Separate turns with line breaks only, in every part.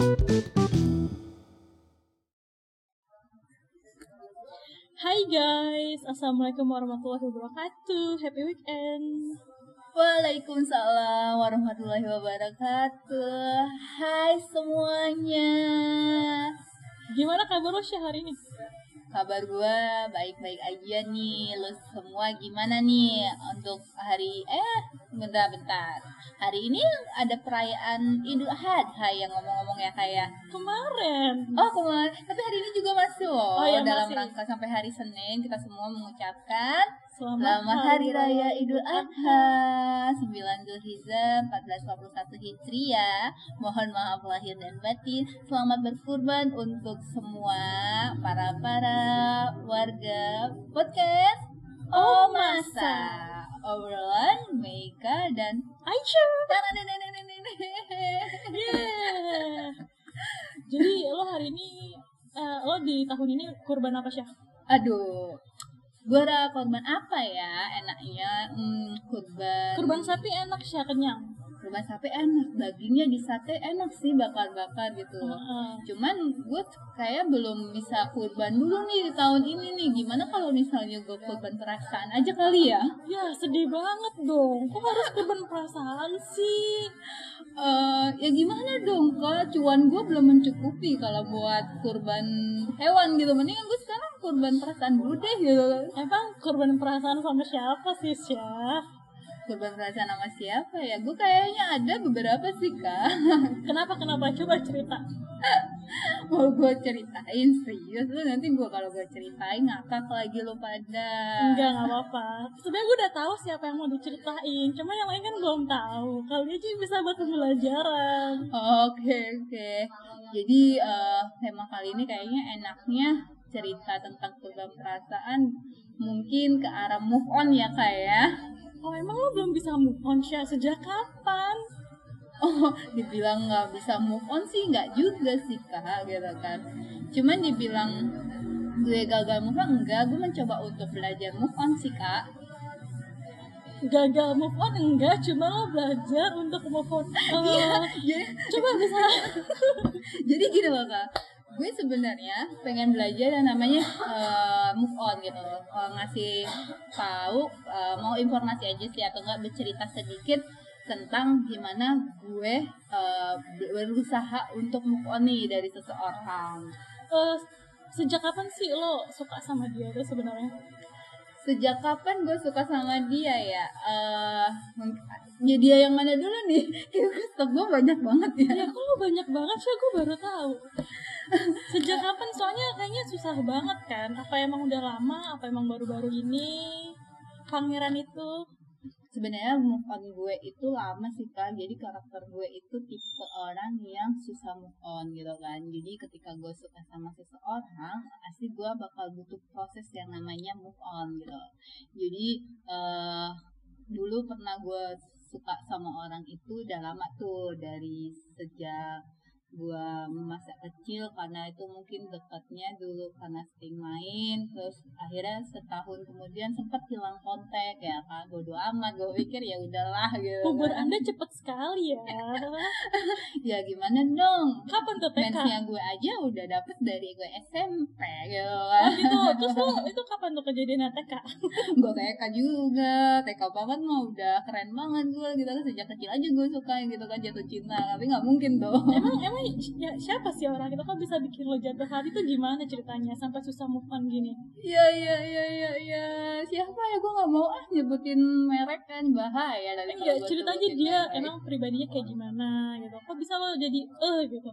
Hai guys, Assalamualaikum warahmatullahi wabarakatuh. Happy weekend.
Waalaikumsalam warahmatullahi wabarakatuh. Hai semuanya.
Gimana kabar lo hari ini?
Kabar gue baik-baik aja nih. Lo semua gimana nih untuk hari Eh bentar-bentar Hari ini ada perayaan Idul Adha yang ngomong-ngomong ya kayak
Kemarin.
Oh kemarin, tapi hari ini juga masuk. Loh
Oh, iya,
Dalam
masih.
rangka sampai hari Senin kita semua mengucapkan
Selamat,
Selamat Hari Raya Idul Adha. 9 Zulhijjah 1441 Hijriah Mohon maaf lahir dan batin. Selamat berkurban untuk semua Para-para warga podcast Oh Masa Obrolan Meika dan
Aisyah. Yeah. Jadi lo hari ini eh, Lo di tahun ini kurban apa Syah?
Aduh Gue korban apa ya? Enaknya hmm, kurban.
Kurban sapi enak Syah, kenyang
Kurban sapi enak, dagingnya di sate enak sih bakar-bakar gitu.
Heeh.
Cuman gue kayak belum bisa kurban dulu nih di tahun ini nih. Gimana kalau misalnya gue kurban perasaan aja kali ya?
Ya sedih banget dong Kok harus kurban perasaan sih?
Eh ya gimana dong kak? Cuan gue belum mencukupi kalau buat kurban hewan gitu. Mendingan gue sekarang kurban perasaan dulu deh gitu.
Emang kurban perasaan sama siapa sih Syah?
Kurban perasaan sama siapa ya? Gue kayaknya ada beberapa sih kak.
Kenapa kenapa? Coba cerita
Mau gue ceritain serius lu nanti gue kalau gue ceritain ngakak lagi lu pada.
Enggak, enggak apa-apa. Sebenarnya gue udah tahu siapa yang mau diceritain, cuma yang lain kan belum tahu. Kali aja bisa buat pembelajaran.
Oke oke. Jadi eh, tema kali ini kayaknya enaknya cerita tentang kurban perasaan mungkin ke arah move on ya kak ya.
Oh, emang lo belum bisa move on, Syah? Sejak kapan?
Oh dibilang nggak bisa move on sih nggak juga sih kak gitu kan. Cuman dibilang gue gagal move on enggak, gue mencoba untuk belajar move on sih kak.
Gagal move on enggak, cuma lo belajar untuk move on. Eh,
Jadi
coba bisa
jadi gini loh kak gue sebenarnya pengen belajar yang namanya eh, move on gitu. Eh, ngasih tahu eh, mau informasi aja sih atau enggak bercerita sedikit tentang gimana gue eh, berusaha untuk move on nih dari seseorang
Eh, sejak kapan sih lo suka sama dia tuh sebenarnya?
sejak kapan gue suka sama dia ya mung- ya dia yang mana dulu nih stok gue banyak banget ya
Ya kok lo banyak banget sih, gue baru tahu. Sejak kapan? Soalnya kayaknya susah banget kan. Apa emang udah lama? Apa emang baru-baru ini? Pangeran itu
sebenarnya move on gue itu lama sih kak jadi karakter gue itu tipe orang yang susah move on gitu kan jadi ketika gue suka sama seseorang pasti gue bakal butuh proses yang namanya move on gitu jadi eh dulu pernah gue suka sama orang itu udah lama tuh dari sejak gue masa kecil karena itu mungkin dekatnya dulu karena sering main terus akhirnya setahun kemudian sempat hilang kontak ya kan bodo amat gue pikir ya udahlah gitu
Kubur
kan.
Anda cepet sekali ya.
ya gimana dong
Kapan tuh TK?
mensnya gue aja udah dapet dari gue SMP gitu
Oh
kan
gitu. Terus lo itu kapan tuh kejadian TK?
gue TK juga TK banget mah udah keren banget gue gitu kan sejak kecil aja gue suka gitu kan jatuh cinta tapi nggak mungkin dong
Emang emang ya, siapa sih orang itu kok bisa bikin lo jatuh hati? Tuh gimana ceritanya? Sampai susah move on gini?
Iya iya iya iya iya. Siapa ya? Gue nggak mau ah nyebutin merek kan? Bahaya. Dari
Iya ceritanya dia emang pribadinya kayak gimana gitu. Kok bisa lo jadi eh gitu?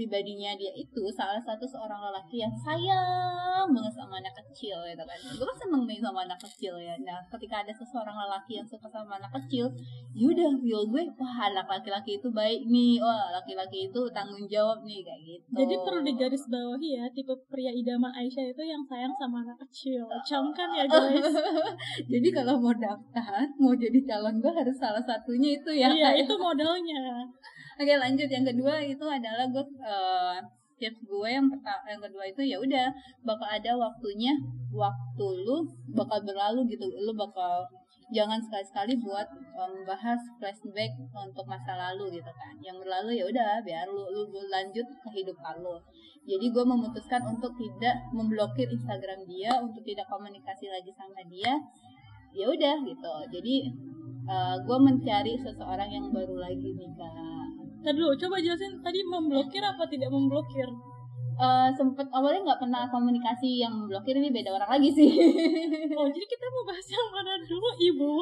Pribadinya dia itu salah satu seorang lelaki yang sayang banget sama anak kecil gitu kan gue kan seneng nih sama anak kecil ya nah ketika ada seseorang lelaki yang suka sama anak kecil yaudah feel gue wah anak laki-laki itu baik nih wah laki-laki itu tanggung jawab nih kayak gitu
Jadi perlu digaris bawahi ya, tipe pria idaman Aisyah itu yang sayang sama anak kecil. Camkan ya guys.
jadi kalau mau daftar mau jadi calon gue harus salah satunya itu ya
Iya,
kayak-
itu modalnya.
Oke lanjut. Yang kedua itu adalah gue eh, tips gue yang pertama yang kedua itu ya udah bakal ada waktunya waktu lu bakal berlalu gitu. Lu bakal jangan sekali-sekali buat membahas flashback untuk masa lalu gitu kan. Yang berlalu ya udah biar lu, lu lanjut kehidupan lu. Jadi gue memutuskan untuk tidak memblokir Instagram dia untuk tidak komunikasi lagi sama dia ya udah gitu. Jadi uh, gue mencari seseorang yang baru lagi nih
Tadi dulu, coba jelasin tadi memblokir apa tidak memblokir?
Uh, sempet awalnya nggak pernah komunikasi yang memblokir ini beda orang lagi sih.
oh jadi kita mau bahas yang mana dulu ibu?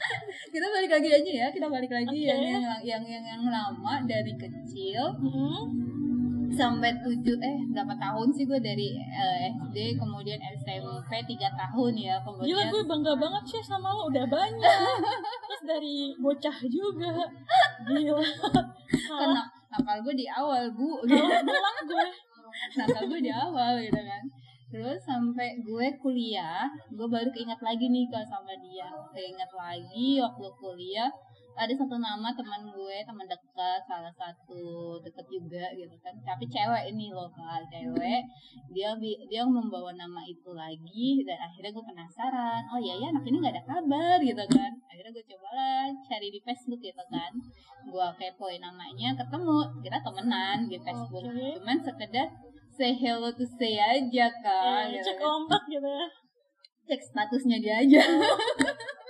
kita balik lagi aja ya, kita balik lagi okay. yang, yang yang yang yang lama dari kecil. Hmm sampai tujuh eh berapa tahun sih gue dari uh, eh, SD kemudian SMP tiga tahun ya kemudian
Gila gue bangga banget sih sama lo udah banyak. Terus dari bocah juga. Gila.
Karena nakal gue di awal bu. Gitu. gue nakal gue di awal gitu kan. Terus sampai gue kuliah gue baru keinget lagi nih kalau sama dia. Keinget lagi waktu kuliah ada satu nama teman gue teman dekat salah satu dekat juga gitu kan. Tapi cewek ini loh kak cewek. Dia dia membawa nama itu lagi dan akhirnya gue penasaran. Oh iya ya anak ini nggak ada kabar gitu kan. Akhirnya gue coba lah cari di Facebook gitu kan. Gue kepoin namanya ketemu. Kita temenan di Facebook. Okay. cuman sekedar say hello to say aja kan
ya, cek ombak gitu ya.
Cek statusnya dia aja. Oh.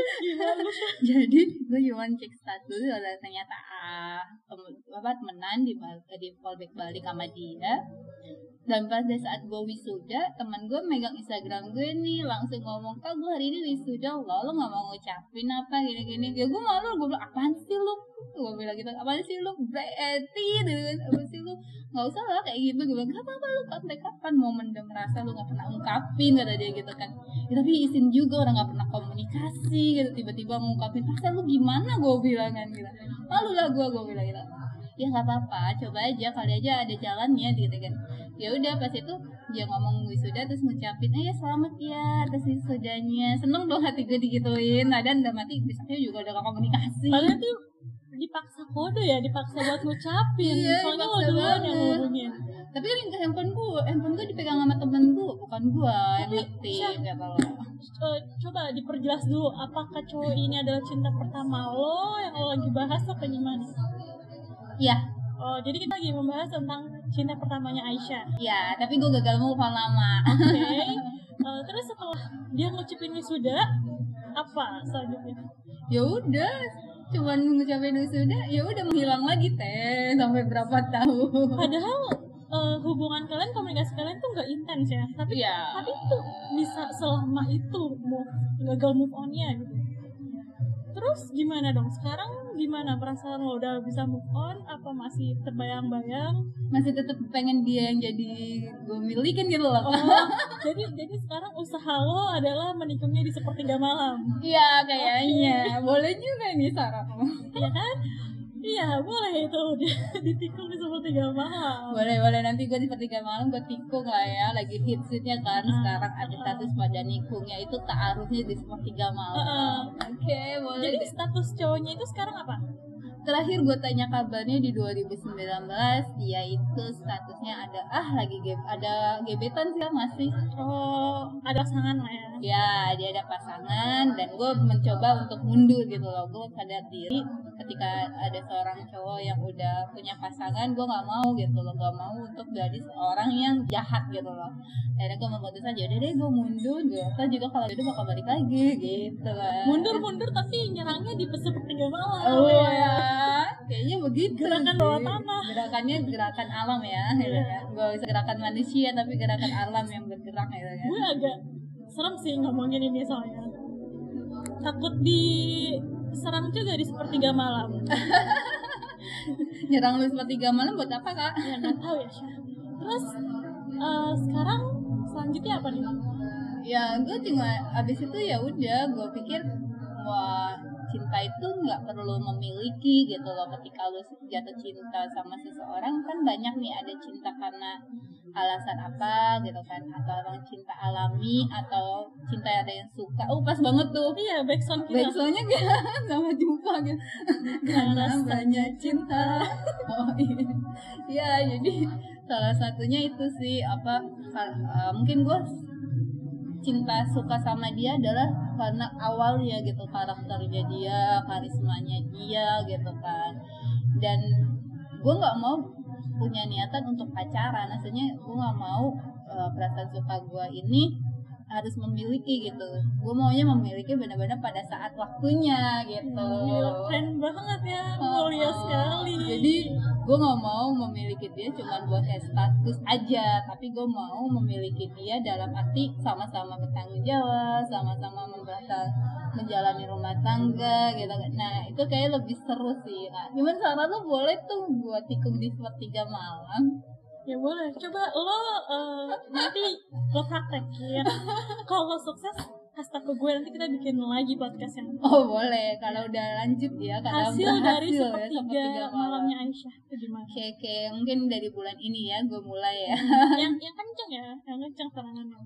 jadi gue cuma cek status ada ternyata ah, apa temenan di di fallback balik sama dia dan pada saat gue wisuda teman gue megang instagram gue nih langsung ngomong kak gue hari ini wisuda lo lo nggak mau ngucapin apa gini gini ya gue malu gue bilang apaan sih lo gue bilang gitu apaan sih lo berarti? Dengan apa sih lo nggak usah lah kayak gitu gue bilang apa apa lu sampai kapan mau mendem rasa lu nggak pernah ungkapin kata dia gitu kan. Ya, tapi izin juga orang nggak pernah komunikasi gitu tiba-tiba ngungkapin rasa lu gimana? gue bilang kan gitu. Malu lah gue gue bilang gitu. Ya nggak apa-apa coba aja kali aja ada jalannya gitu kan ya udah pas itu dia ngomong wisuda terus ngucapin eh selamat ya atas wisudanya. Seneng dong hati gue digituin. Nah dan udah mati besoknya juga udah gak komunikasi.
Padahal tuh dipaksa kode ya dipaksa buat ngucapin. Iya, soalnya lo duluan yang ngomongin.
Tapi kan handphone gue handphone gue dipegang sama temen gue bukan gue yang
ya uh, coba diperjelas dulu apakah cowok ini adalah cinta pertama lo yang lo lagi bahas apa gimana?
Iya.
Oh, jadi kita lagi membahas tentang cinta pertamanya Aisyah.
Iya, tapi gue gagal mau lama.
Oke. Okay. Uh, eh, terus setelah dia ngucapin wisuda, apa selanjutnya?
Ya udah, cuman ngucapin wisuda ya udah menghilang lagi teh sampai berapa tahun
padahal uh, hubungan kalian komunikasi kalian tuh nggak intens ya tapi yeah. tapi tuh bisa selama itu mau gagal move onnya gitu terus gimana dong? Sekarang gimana? Perasaan lo udah bisa move on? Apa masih terbayang-bayang?
Masih tetap pengen dia yang jadi gue milikin gitu loh. Oh,
jadi jadi sekarang usaha lo adalah menikungnya di sepertiga malam?
Iya kayaknya. Okay. boleh juga nih Sarah
iya kan Iya boleh itu ditikung di sepertiga malam.
Boleh boleh nanti gue di sepertiga malam gue tikung lah ya lagi hits hitnya kan uh, sekarang ada status pada nikungnya itu taarufnya di sepertiga malam. Uh, Oke okay, boleh.
Jadi status cowoknya itu sekarang apa?
Terakhir gue tanya kabarnya di 2019 dia itu statusnya ada ah lagi ge ada gebetan sih masih
oh ada pasangan lah ya?
Ya dia ada pasangan dan gue mencoba untuk mundur gitu loh. Gue sadar diri ketika ada seorang cowok yang udah punya pasangan gue nggak mau gitu loh. Gak mau untuk jadi seorang yang jahat gitu loh. Akhirnya gue memutuskan jadi deh gue mundur. Gue juga kalau itu bakal balik lagi gitu kan.
Mundur mundur tapi nyerangnya di sepertiga malam
oh ya kayaknya begitu.
Gerakan bawah tanah.
Gerakannya gerakan alam ya gitu ya. Gak usah gerakan manusia tapi gerakan alam yang bergerak gitu ya.
Gue agak serem sih ngomongin ini soalnya. Takut di serang juga di sepertiga malam.
Nyerang lu sepertiga malam buat apa kak?
Ya nggak tahu ya Syah. Terus uh, sekarang selanjutnya apa nih?
Ya gue cuma abis itu ya udah gue pikir wah cinta itu nggak perlu memiliki gitu loh. Ketika lu jatuh cinta sama seseorang kan banyak nih ada cinta karena alasan apa gitu kan? Atau orang cinta alami atau cinta ada yang suka. Oh pas banget tuh.
Iya backsound
kita. Backsoundnya kan sama jumpa gitu. Karena banyak cinta. oh iya. Ya jadi salah satunya itu sih apa uh, mungkin gue cinta suka sama dia adalah karena awalnya gitu karakternya dia karismanya dia gitu kan. Dan gue nggak mau punya niatan untuk pacaran maksudnya gue nggak mau uh, perasaan suka gue ini harus memiliki gitu. Gue maunya memiliki benar-benar pada saat waktunya gitu.
Gila, keren banget ya. Mulia uh, sekali.
Jadi gue nggak mau memiliki dia cuma buat kayak status aja. Tapi gue mau memiliki dia dalam arti sama-sama bertanggung jawab sama-sama membaca menjalani rumah tangga gitu nah itu kayak lebih seru sih nah, cuman saran lo boleh tuh buat tikung di sepertiga malam
ya boleh. Coba lo uh, nanti lo praktekin. Kalau sukses kasih ke gue. Nanti kita bikin lagi podcast yang
oh boleh. Kalau udah lanjut ya
kalau hasil dari hasil, sepertiga, ya, sepertiga malamnya Aisyah itu gimana?
Oke oke. Mungkin dari bulan ini ya gue mulai ya.
Yang yang kenceng ya yang kenceng serangannya.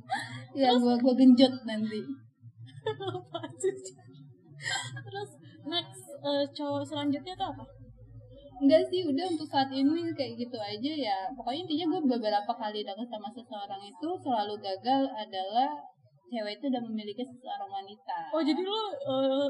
Ya gue gue genjot nanti.
Terus next uh, cowok selanjutnya tuh apa
enggak sih udah untuk saat ini kayak gitu aja ya. Pokoknya intinya gue beberapa kali deket sama seseorang itu selalu gagal adalah cewek itu udah memiliki seseorang wanita.
Oh jadi lo uh,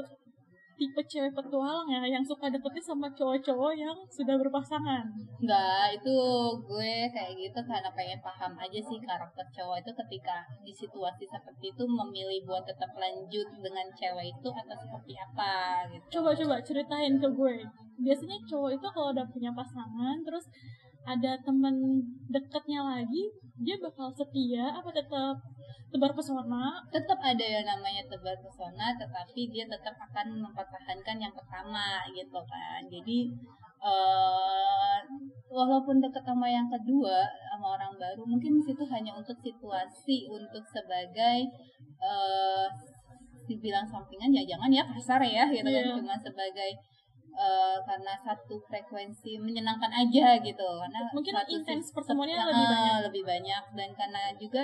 tipe cewek petualang ya yang suka deketin sama cowok-cowok yang sudah berpasangan
Enggak, itu gue kayak gitu karena pengen paham aja sih karakter cowok itu ketika di situasi seperti itu memilih buat tetap lanjut dengan cewek itu atau seperti apa gitu.
Coba-coba ceritain ke gue. Biasanya cowok itu kalau udah punya pasangan terus ada temen deketnya lagi, dia bakal setia apa tetap tebar pesona
tetap ada yang namanya tebar pesona tetapi dia tetap akan mempertahankan yang pertama gitu kan jadi uh, walaupun dekat sama yang kedua sama orang baru mungkin situ hanya untuk situasi untuk sebagai uh, dibilang sampingan ya jangan ya kasar ya gitu yeah. kan iya. cuma sebagai uh, karena satu frekuensi menyenangkan aja gitu karena
mungkin intens pertemuannya lebih banyak
lebih banyak dan karena juga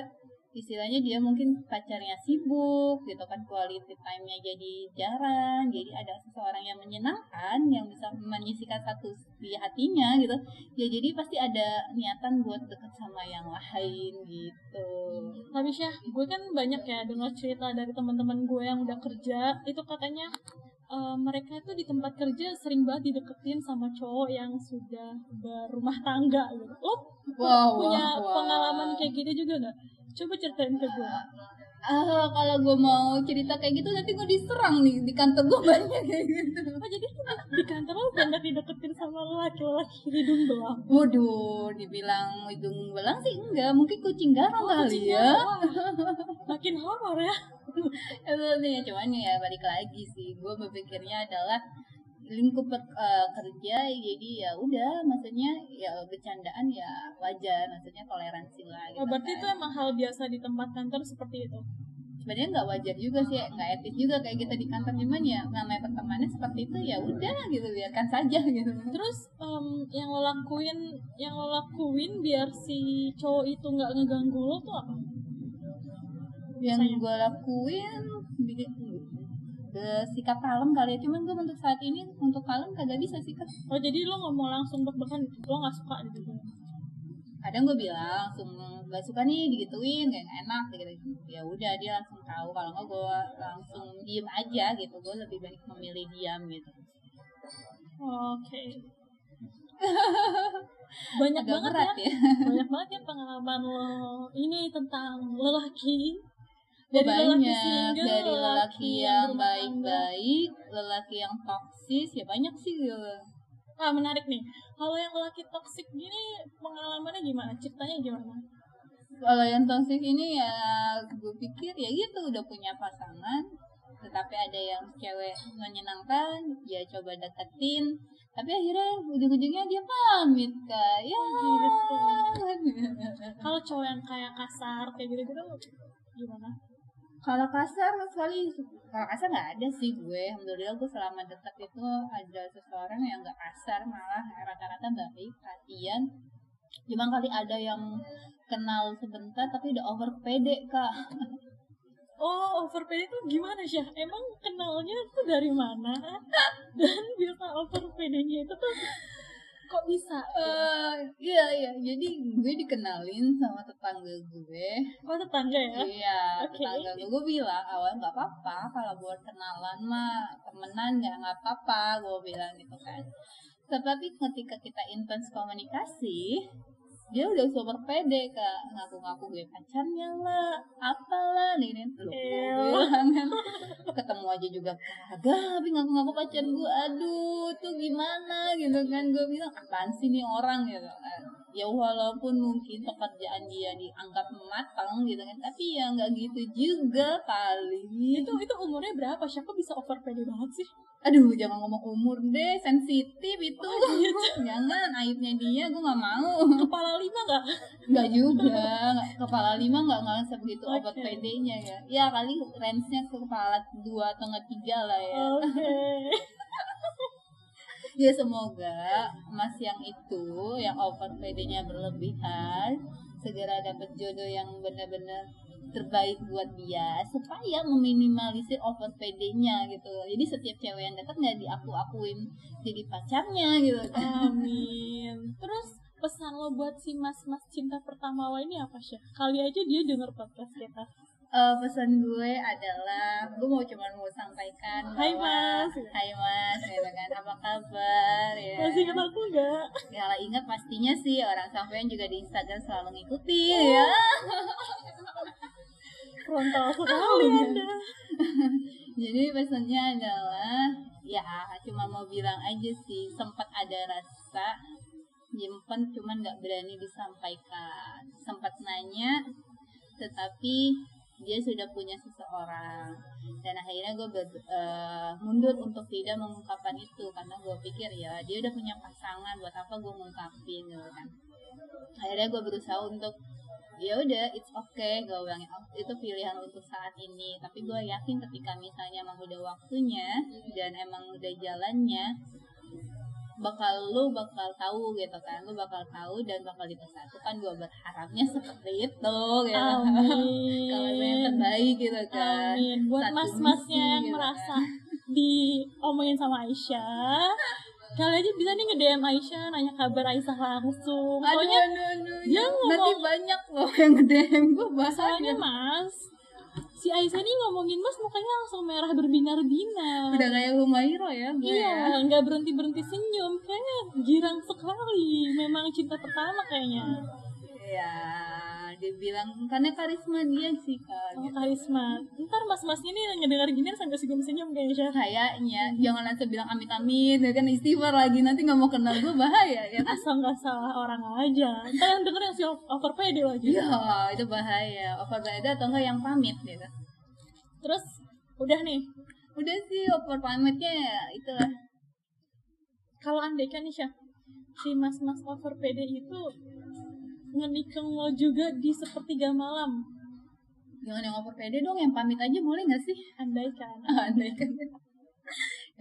istilahnya dia mungkin pacarnya sibuk gitu kan quality time-nya jadi jarang jadi ada seseorang yang menyenangkan yang bisa menyisikan satu di hatinya gitu. Ya jadi pasti ada niatan buat deket sama yang lain gitu.
Tapi Syah gue kan banyak ya dengar cerita dari teman-teman gue yang udah kerja. Itu katanya uh, mereka itu di tempat kerja sering banget dideketin sama cowok yang sudah berumah tangga gitu. Lo wow, punya wow, pengalaman kayak gitu juga nggak Coba ceritain ke gue.
Uh, kalau gue mau cerita kayak gitu nanti gue diserang nih di kantor gue banyak kayak gitu.
Oh jadi di kantor lo banyak dideketin sama laki-laki hidung belang?
Waduh, dibilang hidung belang sih enggak, mungkin kucing garang oh, kali ya.
Makin horor ya.
Itu nih, cuman ya balik lagi sih, gue berpikirnya adalah lingkup uh, kerja jadi ya udah maksudnya ya bercandaan ya wajar maksudnya toleransi lah
gitu oh, berarti kan. itu emang hal biasa di tempat kantor seperti itu?
Sebenarnya nggak wajar juga sih nggak etis juga kayak kita di kantor gimana ya namanya pertemanan seperti itu ya udah gitu biarkan saja gitu.
Terus um, yang lo lakuin yang lo lakuin biar si cowok itu nggak ngeganggu lo tuh apa?
Yang gue lakuin sikap kalem kali ya. Cuman gue untuk saat ini untuk kalem kagak bisa sih
oh jadi lo nggak mau langsung deg-degan lo nggak suka gitu?
Kadang gue bilang langsung gak suka nih digituin kayak gak enak gitu ya udah dia langsung tahu. Kalau nggak gue langsung diem aja gitu. Gue lebih banyak memilih diam gitu.
Oke. Okay. banyak Agak banget ya, ya. Banyak banget ya pengalaman lo ini tentang lelaki
dari banyak. single, dari lelaki yang baik-baik lelaki yang toksis ya banyak sih gitu.
ah menarik nih. Kalau yang lelaki toksik gini pengalamannya gimana? Ceritanya gimana?
Kalau yang toksik ini ya gue pikir ya gitu udah punya pasangan. Tetapi ada yang cewek menyenangkan ya coba deketin. Tapi akhirnya ujung-ujungnya dia pamit kak. Ya gitu.
kalau cowok yang kayak kasar kayak gitu gitu gimana
kalau kasar sekali kalau kasar nggak ada sih gue alhamdulillah gue selama dekat itu ada seseorang yang nggak kasar malah rata-rata baik perhatian cuma kali ada yang kenal sebentar tapi udah over pede kak
Oh, over pede itu gimana sih? Emang kenalnya tuh dari mana? Dan bisa over pedenya itu tuh kok bisa?
Uh, iya iya. Jadi gue dikenalin sama tetangga gue.
Oh tetangga ya?
Iya okay. tetangga gue. Gue bilang awal nggak apa-apa kalau buat kenalan mah temenan ya nggak apa-apa gue bilang gitu kan. Tetapi ketika kita intens komunikasi dia udah super pede kak. Ngaku-ngaku gue pacarnya lah apalah nih nih lu bilang kan ketemu aja juga kagak tapi ngaku-ngaku pacar gue. Aduh tuh gimana gitu kan? Gue bilang apaan sih nih orang? Gitu kan ya walaupun mungkin pekerjaan dia dianggap matang gitu kan tapi ya nggak gitu juga kali.
Itu itu umurnya berapa? Siapa bisa over pede banget sih?
Aduh jangan ngomong umur deh sensitif itu. Oh, gitu. jangan aibnya dia gue nggak mau.
Kepala lima nggak?
Nggak juga gak, kepala lima nggak nggak sebegitu okay. over pedenya ya. Ya kali range nya ke kepala dua atau tiga lah ya. Okay. Ya semoga mas yang itu yang over pedenya berlebihan segera dapat jodoh yang benar-benar terbaik buat dia supaya meminimalisir over PD-nya gitu jadi setiap cewek yang dekat nggak diaku-akuin jadi pacarnya gitu.
Amin. Terus pesan lo buat si mas-mas cinta pertama lo ini apa sih kali aja dia denger podcast kita
uh, pesan gue adalah gue mau cuma mau sampaikan
Hai mas.
Hai mas. Gitu kan? Apa kabar? Ya
masih ingat aku nggak?
Kalau ingat pastinya sih orang sampean juga di Instagram selalu ngikutin oh. ya.
Frontal sekali anda
jadi pesannya adalah ya cuma mau bilang aja sih sempat ada rasa nyimpen cuman nggak berani disampaikan. Sempat nanya tetapi dia sudah punya seseorang. Dan akhirnya gue uh, mundur untuk tidak mengungkapkan itu. Karena gue pikir ya dia udah punya pasangan buat apa gue ngungkapin gitu kan. Akhirnya gue berusaha untuk ya udah it's okay gue bilang itu pilihan untuk saat ini. Tapi gue yakin ketika misalnya emang udah waktunya dan emang udah jalannya bakal lu bakal tahu gitu kan lu bakal tahu dan bakal dipersatukan gue berharapnya seperti itu gitu kalau yang terbaik gitu kan
Amin. buat mas-masnya yang gitu merasa kan. diomongin sama Aisyah kali aja bisa nih nge-DM Aisyah nanya kabar Aisyah langsung
soalnya aduh, aduh, aduh. dia ngomong nanti banyak loh yang nge-DM gue bahas
soalnya mas si Aisyah nih ngomongin mas mukanya langsung merah berbinar-binar.
Udah kayak Humairo ya
iya ya. nggak berhenti berhenti senyum. Kayaknya girang sekali. Memang cinta pertama kayaknya.
Ya dia bilang karena karisma dia sih kan
oh, karisma. Ntar mas-masnya nih ngedengar gini sampai senyum-senyum kayaknya
kayaknya. Jangan langsung bilang amit amit ya kan istighfar lagi. Nanti nggak mau kenal gue bahaya ya
asal nggak salah orang aja. Ntar yang denger yang si over pede lagi.
Iya itu bahaya. Over pede atau enggak yang pamit gitu.
Terus udah nih.
Udah sih over pamitnya ya itulah.
Kalau andai kan nih si mas-mas over pede itu ngenikeng lo juga di sepertiga malam.
Jangan yang over pede dong yang pamit aja boleh gak sih?
Andaikan
andaikan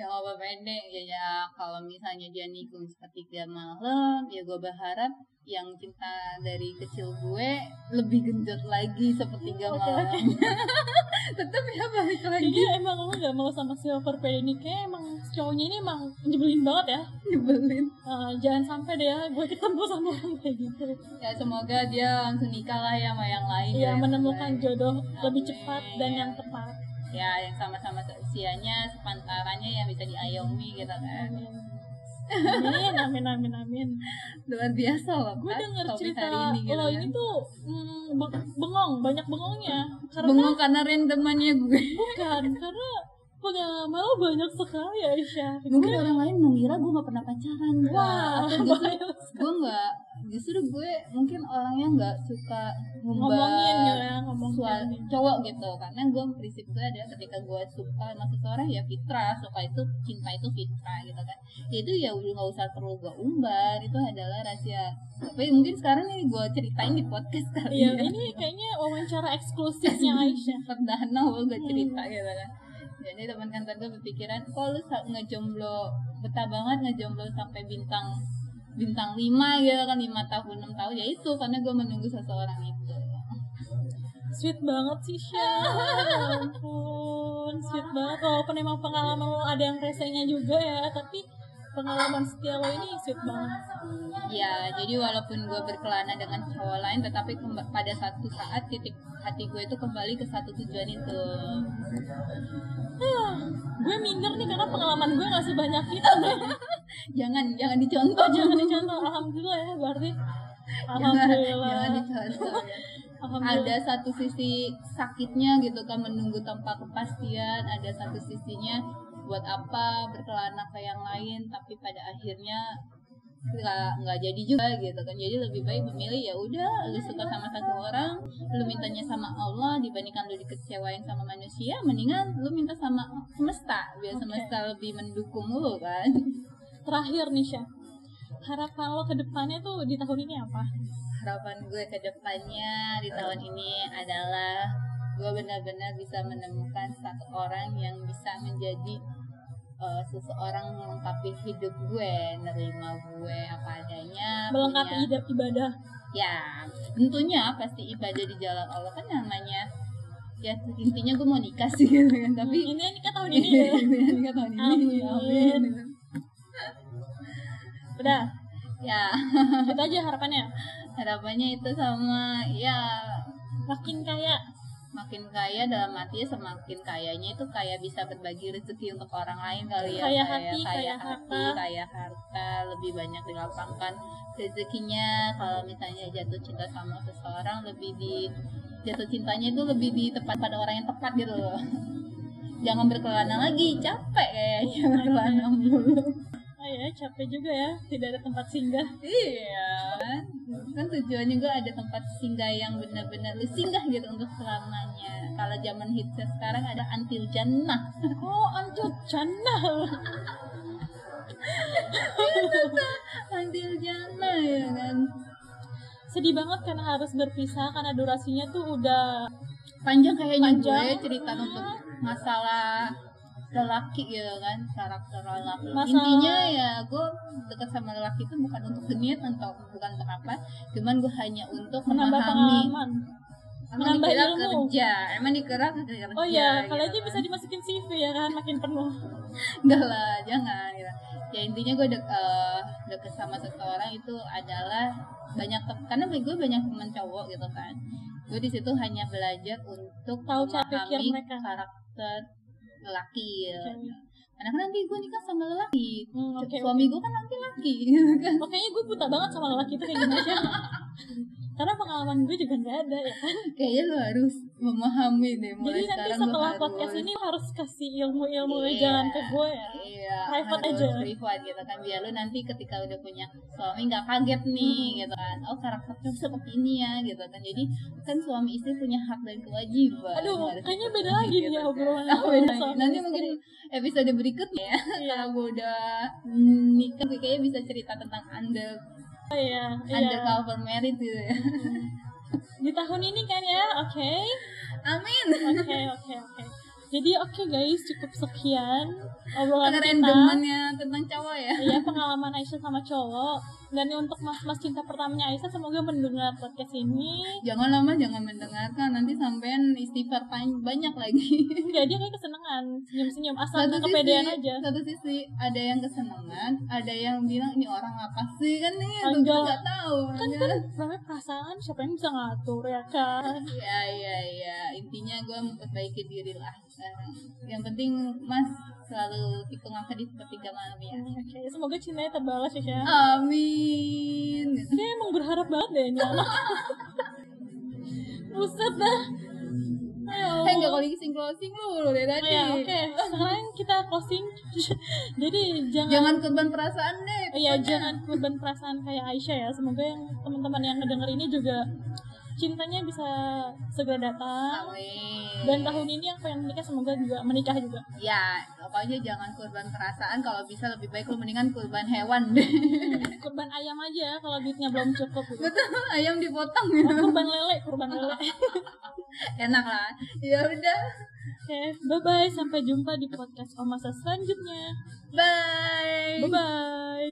yang over pede ya ya kalau misalnya dia nikung sepertiga malam ya gue berharap yang cinta dari kecil gue lebih genjot lagi seperti okay, malam. Okay. tetap ya balik lagi.
Jadi emang lo gak mau sama si over ini? Kayak emang cowoknya ini emang nyebelin banget ya.
Nyebelin.
Uh, jangan sampai deh ya gue ketemu sama orang kayak gitu.
Ya semoga dia langsung nikah lah ya sama yang lain
ya, menemukan lain. jodoh Amin. lebih cepat dan yang tepat
ya yang sama-sama usianya sepantarannya yang bisa diayomi gitu kan Amin
Amin, amin, amin.
Luar biasa loh.
Gue denger cerita ini, gitu lo kan. ini tuh mm, bengong, banyak bengongnya.
Karena, bengong karena randomannya gue.
Bukan, karena pengalaman lo banyak sekali Aisyah.
Mungkin gue, orang lain mengira gue gak pernah pacaran. Wah, atau justru gue gak justru gue mungkin orangnya nggak suka
ngomongin ya ngomong
cowok gitu. Karena gue prinsip gue ada ketika gue suka sama seseorang ya fitrah. Suka itu cinta itu fitrah gitu kan. Ya itu ya udah nggak usah perlu gue umbar. Itu adalah rahasia. Tapi mungkin sekarang nih gue ceritain di podcast kali
iya, ya. ini kayaknya wawancara eksklusifnya Aisyah.
Perdana gue cerita hmm. gitu kan jadi teman kantor gue berpikiran kok lu ngejomblo betah banget ngejomblo sampai bintang bintang 5 gitu kan 5 tahun 6 tahun ya itu karena gue menunggu seseorang itu.
Sweet banget sih Sya ya ampun sweet banget. Walaupun emang pengalaman lo ada yang resenya juga ya tapi pengalaman setia lo ini sweet banget.
Ya jadi walaupun gue berkelana dengan cowok lain tetapi pada satu saat titik hati gue itu kembali ke satu tujuan itu
pengalaman gue gak sebanyak itu
jangan jangan dicontoh.
Jangan dicontoh. Alhamdulillah ya berarti.
Alhamdulillah. jangan, jangan dicontoh ya. Ada satu sisi sakitnya gitu kan menunggu tanpa kepastian. Ada satu sisinya buat apa berkelana ke yang lain tapi pada akhirnya nggak nggak jadi juga gitu kan. Jadi lebih baik memilih ya udah lu suka sama satu orang lu mintanya sama Allah dibandingkan lu dikecewain sama manusia mendingan lu minta sama semesta biar okay. semesta lebih mendukung lu kan.
Terakhir nih Syah. Harapan lo ke depannya tuh di tahun ini apa?
Harapan gue ke depannya di tahun ini adalah gue benar-benar bisa menemukan satu orang yang bisa menjadi uh, seseorang melengkapi hidup gue, nerima gue apa adanya,
melengkapi hidup ibadah.
Ya, tentunya pasti ibadah di jalan Allah kan namanya ya intinya gue mau nikah sih gitu kan tapi
hmm, ini nikah tahun ini. Ya
nikah tahun ini. Amin, amin.
udah. Ya. Itu aja harapannya.
Harapannya itu sama ya.
Makin kaya
makin kaya dalam artinya semakin kayanya itu kayak bisa berbagi rezeki untuk orang lain kali ya
kaya hati kaya,
kaya hati harta. kaya harta lebih banyak dilapangkan rezekinya. Kalau misalnya jatuh cinta sama seseorang lebih di jatuh cintanya itu lebih di tepat pada orang yang tepat gitu loh. Jangan berkelana lagi capek kayaknya berkelana mulu
ya capek juga ya tidak ada tempat singgah.
Iya kan? Kan tujuannya juga ada tempat singgah yang benar-benar lu singgah gitu untuk selamanya. Kalau zaman hitsnya sekarang ada antil jannah.
Oh antil jannah.
Antil jannah ya kan?
Sedih banget karena harus berpisah karena durasinya tuh udah
panjang kayaknya. Panjang. gue cerita untuk masalah lelaki gitu kan karakter lelaki Masa... intinya ya gue dekat sama lelaki itu bukan untuk genit atau bukan untuk apa cuman gue hanya untuk
menambah
memahami
pengalaman
emang menambah dikira ilmu. kerja emang dikira kerja
oh iya gitu. kalau aja bisa dimasukin CV ya kan makin penuh
enggak lah jangan gitu. ya intinya gue dek, uh, deket sama seseorang itu adalah banyak karena gue banyak teman cowok gitu kan gue di situ hanya belajar untuk
tahu memahami
mereka karakter lelaki ya. Karena kan nanti gue nikah sama lelaki, hmm, okay, suami okay. gue kan laki-laki.
Makanya gue buta banget sama lelaki itu kayak gimana sih? karena pengalaman gue juga nggak ada ya kan?
Kayaknya lo harus memahami deh mulai
jadi nanti setelah podcast ini harus kasih ilmu-ilmu iya, jangan ke gue ya.
Iya,
private
harus
aja.
private gitu kan biar lo nanti ketika udah punya suami nggak kaget nih hmm. gitu kan. Oh karakternya seperti ini ya gitu kan. Jadi kan suami istri punya hak dan kewajiban.
Aduh kayaknya beda lagi gitu nih obrolan
oh, beda nanti mungkin episode berikutnya ya iya. kalau gue udah nikah kayaknya bisa cerita tentang anda
oh, iya,
iya. undercover married gitu ya
hmm. di tahun ini kan ya oke okay.
amin
oke okay, oke okay, oke okay. Jadi oke okay guys, cukup sekian obrolan
kita. tentang cowok ya.
Iya, pengalaman Aisyah sama cowok. Dan untuk mas-mas cinta pertamanya Aisyah semoga mendengar podcast ini.
Jangan lama jangan mendengarkan nanti sampean istighfar banyak lagi.
Enggak, dia kayak kesenangan, senyum-senyum asal satu kepedean sisi, aja.
Satu sisi ada yang kesenangan, ada yang bilang ini orang apa sih kan nih kita nggak tahu.
Kan kan namanya perasaan siapa yang bisa ngatur ya kan?
Iya iya iya, intinya gue memperbaiki diri lah yang penting mas selalu hitung angka di sepertiga malam ya
oke okay. semoga cintanya terbalas ya
amin
dia emang berharap banget deh ini anak buset dah
Ayo. Eh nggak closing closing lu deh tadi. Oh,
ya, Oke, okay. sekarang kita closing. Jadi jangan
jangan korban perasaan deh.
Iya, jangan korban perasaan kayak Aisyah ya. Semoga yang teman-teman yang ngedenger ini juga cintanya bisa segera datang.
Amin.
Dan tahun ini yang pengen menikah semoga juga menikah juga.
Ya, pokoknya jangan kurban perasaan. Kalau bisa lebih baik lu mendingan kurban hewan deh. Hmm,
kurban ayam aja kalau duitnya belum cukup.
Gitu. Betul, ayam dipotong.
Oh, kurban lele, kurban lele.
Enak lah. Ya udah.
Oke, okay, bye bye. Sampai jumpa di podcast Omasa selanjutnya.
Bye.
Bye bye.